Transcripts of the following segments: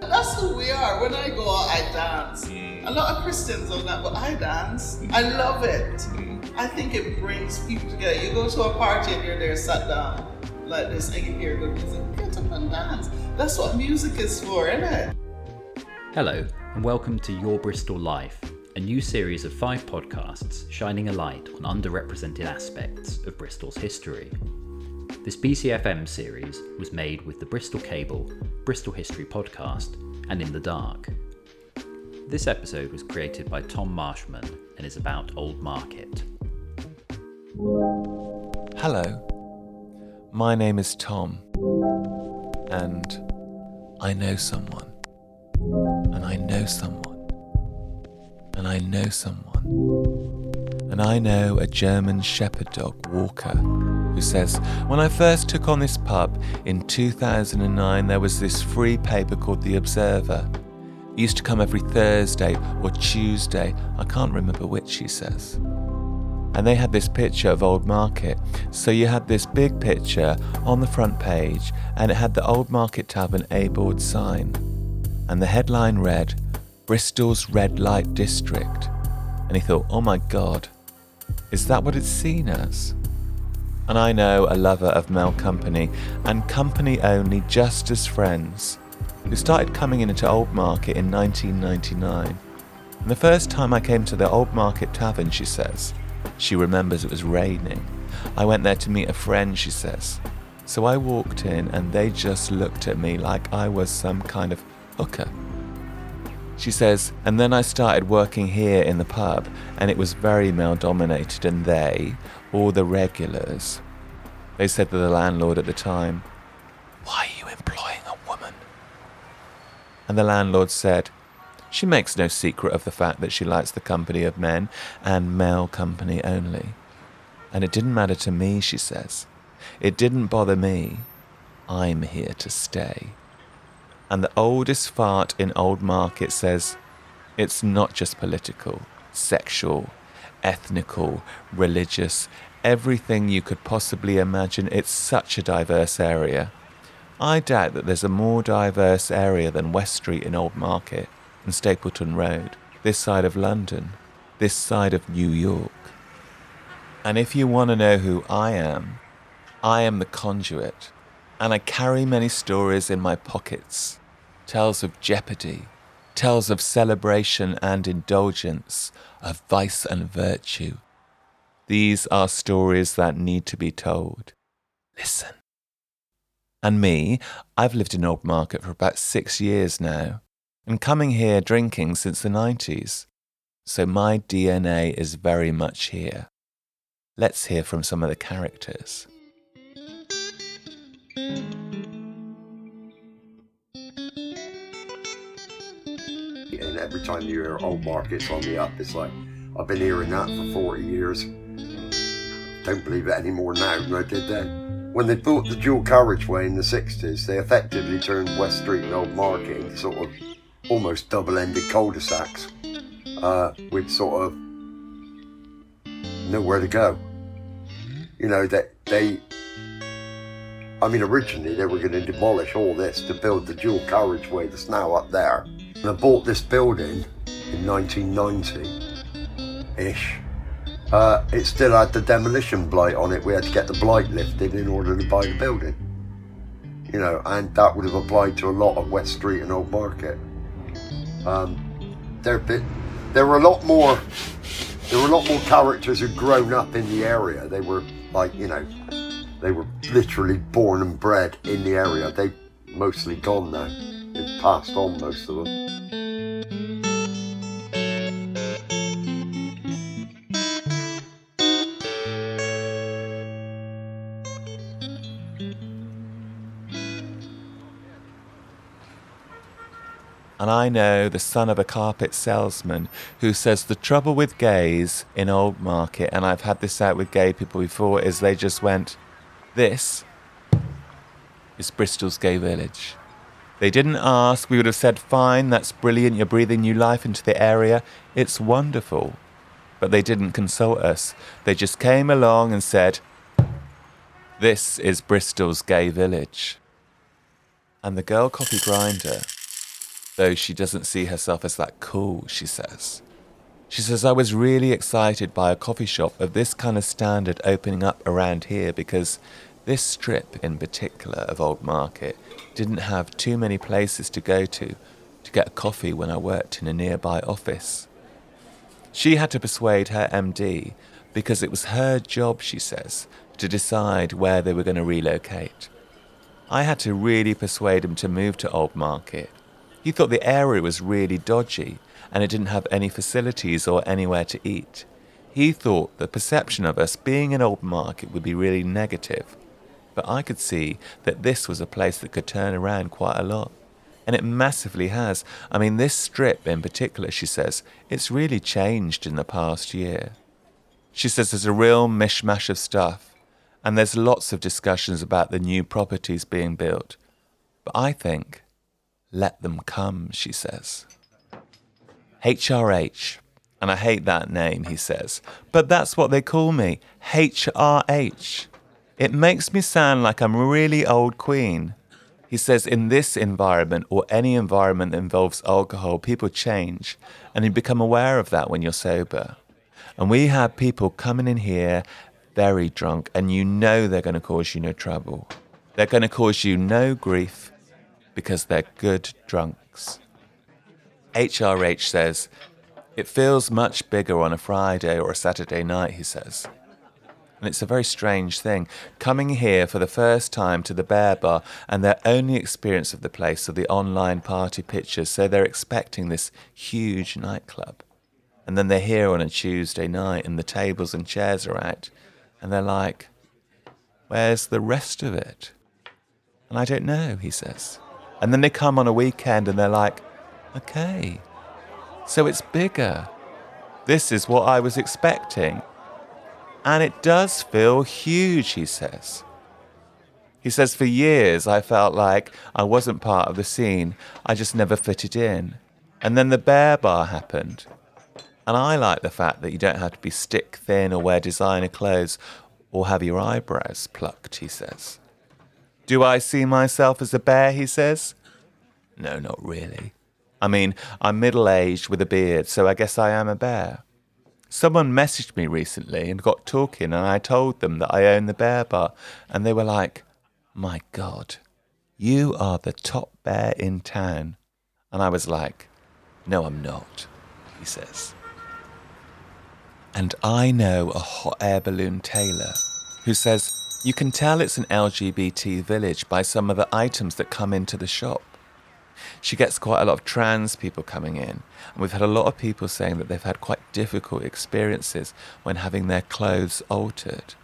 That's who we are. When I go out, I dance. A lot of Christians don't that, but I dance. I love it. I think it brings people together. You go to a party and you're there sat down like this and you hear good music. Get up and dance. That's what music is for, isn't it? Hello, and welcome to Your Bristol Life, a new series of five podcasts shining a light on underrepresented aspects of Bristol's history. This BCFM series was made with the Bristol Cable, Bristol History Podcast, and In the Dark. This episode was created by Tom Marshman and is about Old Market. Hello, my name is Tom, and I know someone, and I know someone, and I know someone, and I know a German shepherd dog, Walker, who says, When I first took on this pub in 2009, there was this free paper called The Observer. It used to come every Thursday or Tuesday, I can't remember which, he says and they had this picture of Old Market. So you had this big picture on the front page, and it had the Old Market Tavern A board sign. And the headline read, Bristol's Red Light District. And he thought, oh my god, is that what it's seen as? And I know a lover of Mel Company, and company only just as friends, who started coming into Old Market in 1999. And the first time I came to the Old Market Tavern, she says, she remembers it was raining. I went there to meet a friend, she says. So I walked in and they just looked at me like I was some kind of hooker. She says, and then I started working here in the pub and it was very male dominated and they, all the regulars, they said to the landlord at the time, Why are you employing a woman? And the landlord said, she makes no secret of the fact that she likes the company of men and male company only. And it didn't matter to me, she says. It didn't bother me. I'm here to stay. And the oldest fart in Old Market says it's not just political, sexual, ethnical, religious, everything you could possibly imagine. It's such a diverse area. I doubt that there's a more diverse area than West Street in Old Market and Stapleton Road, this side of London, this side of New York. And if you want to know who I am, I am the conduit, and I carry many stories in my pockets tales of jeopardy, tales of celebration and indulgence, of vice and virtue. These are stories that need to be told. Listen. And me, I've lived in Old Market for about six years now and coming here drinking since the 90s. So my DNA is very much here. Let's hear from some of the characters. And every time you hear old markets on the up, it's like, I've been hearing that for 40 years. Don't believe it anymore now than I did then. When they built the dual carriageway in the 60s, they effectively turned West Street and Old Market into sort of almost double-ended cul-de-sacs uh, with sort of nowhere to go. You know that they. I mean, originally they were going to demolish all this to build the dual carriageway that's now up there. And I bought this building in 1990-ish. Uh, it still had the demolition blight on it. We had to get the blight lifted in order to buy the building. You know, and that would have applied to a lot of West Street and Old Market. Um, there, there were a lot more. There were a lot more characters who'd grown up in the area. They were like, you know, they were literally born and bred in the area. They've mostly gone now. They've passed on most of them. And I know the son of a carpet salesman who says the trouble with gays in Old Market, and I've had this out with gay people before, is they just went, This is Bristol's gay village. They didn't ask, we would have said, Fine, that's brilliant, you're breathing new life into the area. It's wonderful. but they didn't consult us. They just came along and said, This is Bristol's gay village. And the girl coffee grinder, though she doesn't see herself as that cool, she says. She says, I was really excited by a coffee shop of this kind of standard opening up around here because this strip in particular of Old Market didn't have too many places to go to to get a coffee when I worked in a nearby office. She had to persuade her MD because it was her job, she says, to decide where they were going to relocate. I had to really persuade him to move to Old Market. He thought the area was really dodgy and it didn't have any facilities or anywhere to eat. He thought the perception of us being in Old Market would be really negative. But I could see that this was a place that could turn around quite a lot. And it massively has. I mean, this strip in particular, she says, it's really changed in the past year. She says there's a real mishmash of stuff, and there's lots of discussions about the new properties being built. But I think, let them come, she says. HRH. And I hate that name, he says. But that's what they call me HRH. It makes me sound like I'm a really old queen. He says, in this environment or any environment that involves alcohol, people change, and you become aware of that when you're sober. And we have people coming in here very drunk, and you know they're going to cause you no trouble. They're going to cause you no grief because they're good drunks. HRH says, It feels much bigger on a Friday or a Saturday night, he says. And it's a very strange thing. Coming here for the first time to the Bear Bar and their only experience of the place are the online party pictures, so they're expecting this huge nightclub. And then they're here on a Tuesday night and the tables and chairs are out. And they're like, Where's the rest of it? And I don't know, he says. And then they come on a weekend and they're like, Okay. So it's bigger. This is what I was expecting. And it does feel huge, he says. He says, For years I felt like I wasn't part of the scene, I just never fitted in. And then the bear bar happened. And I like the fact that you don't have to be stick thin or wear designer clothes or have your eyebrows plucked, he says. Do I see myself as a bear, he says? No, not really. I mean, I'm middle aged with a beard, so I guess I am a bear. Someone messaged me recently and got talking, and I told them that I own the bear bar, and they were like, My God, you are the top bear in town. And I was like, No, I'm not, he says. And I know a hot air balloon tailor who says, You can tell it's an LGBT village by some of the items that come into the shop she gets quite a lot of trans people coming in. And we've had a lot of people saying that they've had quite difficult experiences when having their clothes altered.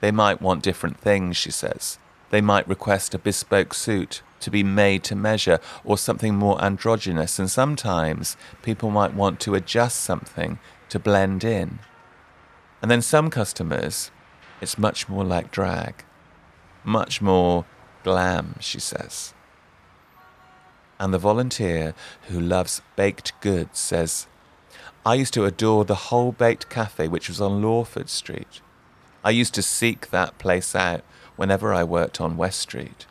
They might want different things, she says. They might request a bespoke suit to be made to measure or something more androgynous, and sometimes people might want to adjust something to blend in. And then some customers, it's much more like drag, much more glam, she says. And the volunteer who loves baked goods says, I used to adore the whole baked cafe which was on Lawford Street. I used to seek that place out whenever I worked on West Street.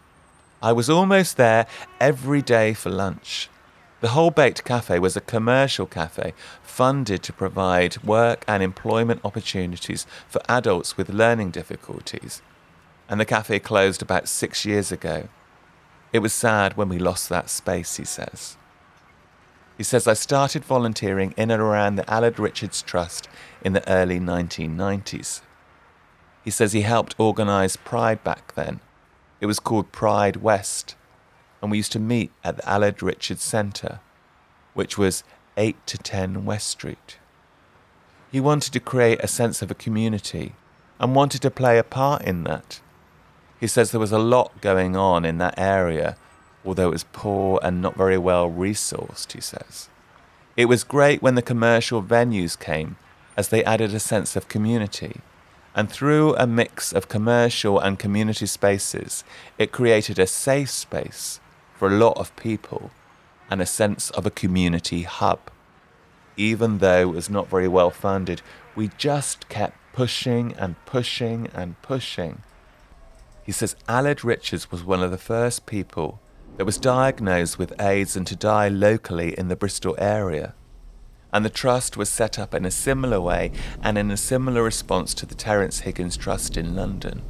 I was almost there every day for lunch. The Whole Baked Cafe was a commercial cafe funded to provide work and employment opportunities for adults with learning difficulties. And the cafe closed about six years ago. It was sad when we lost that space, he says. He says, I started volunteering in and around the Aled Richards Trust in the early 1990s. He says he helped organise Pride back then. It was called Pride West, and we used to meet at the Aled Richards Centre, which was 8 to 10 West Street. He wanted to create a sense of a community and wanted to play a part in that. He says there was a lot going on in that area, although it was poor and not very well resourced, he says. It was great when the commercial venues came, as they added a sense of community. And through a mix of commercial and community spaces, it created a safe space for a lot of people and a sense of a community hub. even though it was not very well funded, we just kept pushing and pushing and pushing. He says Aled Richards was one of the first people that was diagnosed with AIDS and to die locally in the Bristol area. And the trust was set up in a similar way and in a similar response to the Terence Higgins Trust in London.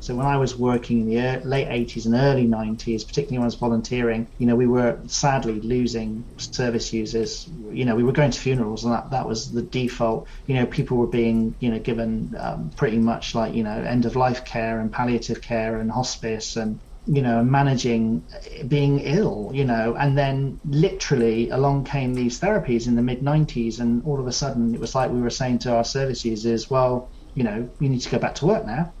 So when I was working in the late 80s and early 90s, particularly when I was volunteering, you know, we were sadly losing service users. You know, we were going to funerals and that, that was the default. You know, people were being, you know, given um, pretty much like, you know, end of life care and palliative care and hospice and you know, managing being ill, you know, and then literally along came these therapies in the mid 90s, and all of a sudden it was like we were saying to our service users, well, you know, you need to go back to work now.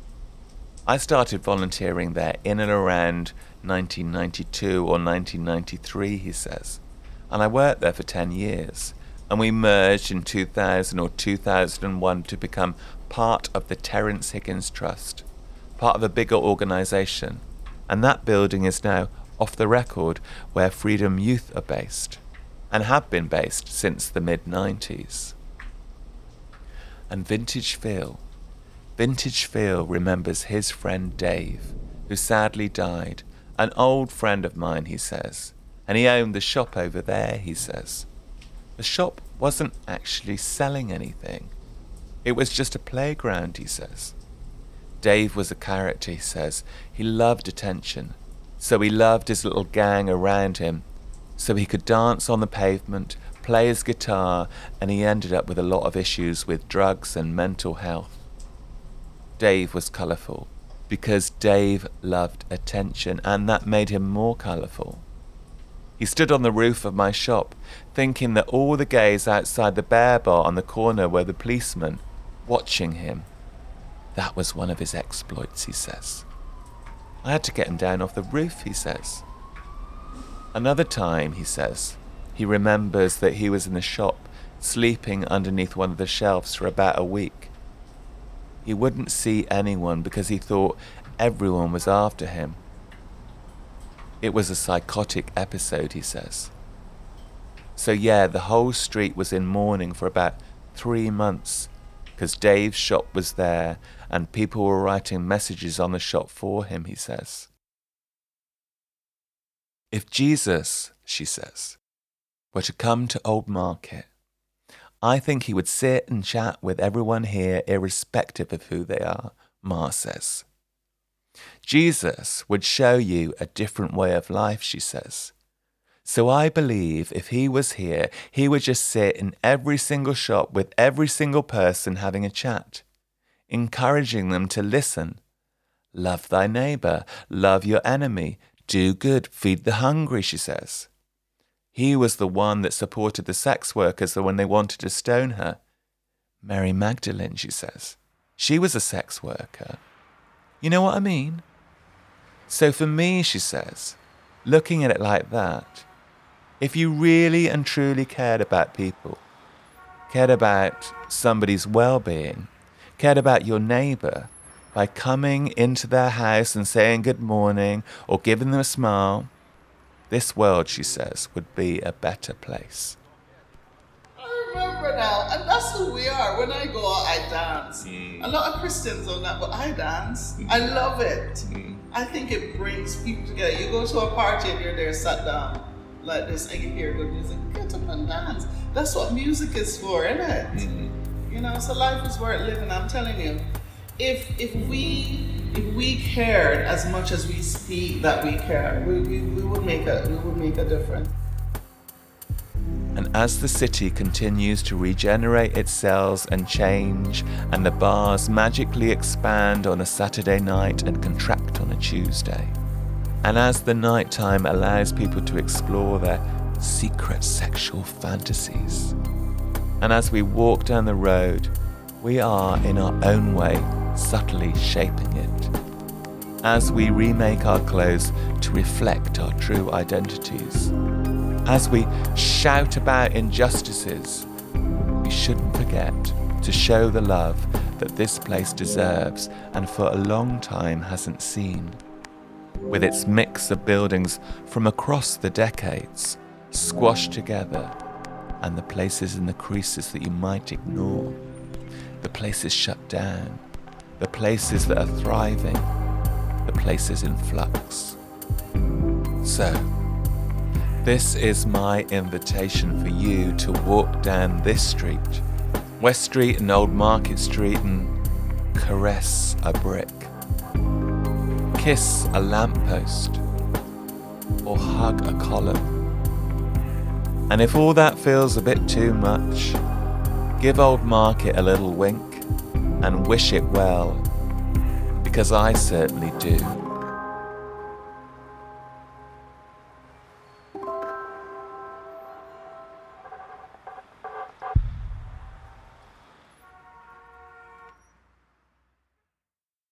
I started volunteering there in and around 1992 or 1993, he says, and I worked there for 10 years. And we merged in 2000 or 2001 to become part of the Terence Higgins Trust, part of a bigger organisation and that building is now off the record where Freedom Youth are based, and have been based since the mid 90s. And Vintage Phil. Vintage Phil remembers his friend Dave, who sadly died, an old friend of mine, he says, and he owned the shop over there, he says. The shop wasn't actually selling anything. It was just a playground, he says. Dave was a character, he says. He loved attention. So he loved his little gang around him. So he could dance on the pavement, play his guitar, and he ended up with a lot of issues with drugs and mental health. Dave was colourful because Dave loved attention, and that made him more colourful. He stood on the roof of my shop, thinking that all the gays outside the bear bar on the corner were the policemen, watching him. That was one of his exploits, he says. I had to get him down off the roof, he says. Another time, he says, he remembers that he was in the shop sleeping underneath one of the shelves for about a week. He wouldn't see anyone because he thought everyone was after him. It was a psychotic episode, he says. So, yeah, the whole street was in mourning for about three months because Dave's shop was there and people were writing messages on the shop for him, he says. If Jesus, she says, were to come to Old Market, I think he would sit and chat with everyone here, irrespective of who they are, Ma says. Jesus would show you a different way of life, she says. So I believe if he was here, he would just sit in every single shop with every single person having a chat, encouraging them to listen. Love thy neighbor, love your enemy, do good, feed the hungry, she says. He was the one that supported the sex workers when they wanted to stone her. Mary Magdalene, she says. She was a sex worker. You know what I mean? So for me, she says, looking at it like that, if you really and truly cared about people, cared about somebody's well being, cared about your neighbor, by coming into their house and saying good morning or giving them a smile, this world, she says, would be a better place. Now, and that's who we are. When I go out, I dance. Mm. A lot of Christians don't that, but I dance. I love it. Mm. I think it brings people together. You go to a party and you're there sat down like this and you hear good music, get up and dance. That's what music is for, isn't it? Mm-hmm. You know, so life is worth living. I'm telling you, if if we if we cared as much as we speak that we care, we, we, we would make a we would make a difference. And as the city continues to regenerate its cells and change, and the bars magically expand on a Saturday night and contract on a Tuesday, and as the nighttime allows people to explore their secret sexual fantasies, and as we walk down the road, we are in our own way subtly shaping it. As we remake our clothes to reflect our true identities, as we shout about injustices, we shouldn't forget to show the love that this place deserves and for a long time hasn't seen. With its mix of buildings from across the decades, squashed together, and the places in the creases that you might ignore, the places shut down, the places that are thriving, the places in flux. So, this is my invitation for you to walk down this street, West Street and Old Market Street, and caress a brick, kiss a lamppost, or hug a column. And if all that feels a bit too much, give Old Market a little wink and wish it well, because I certainly do.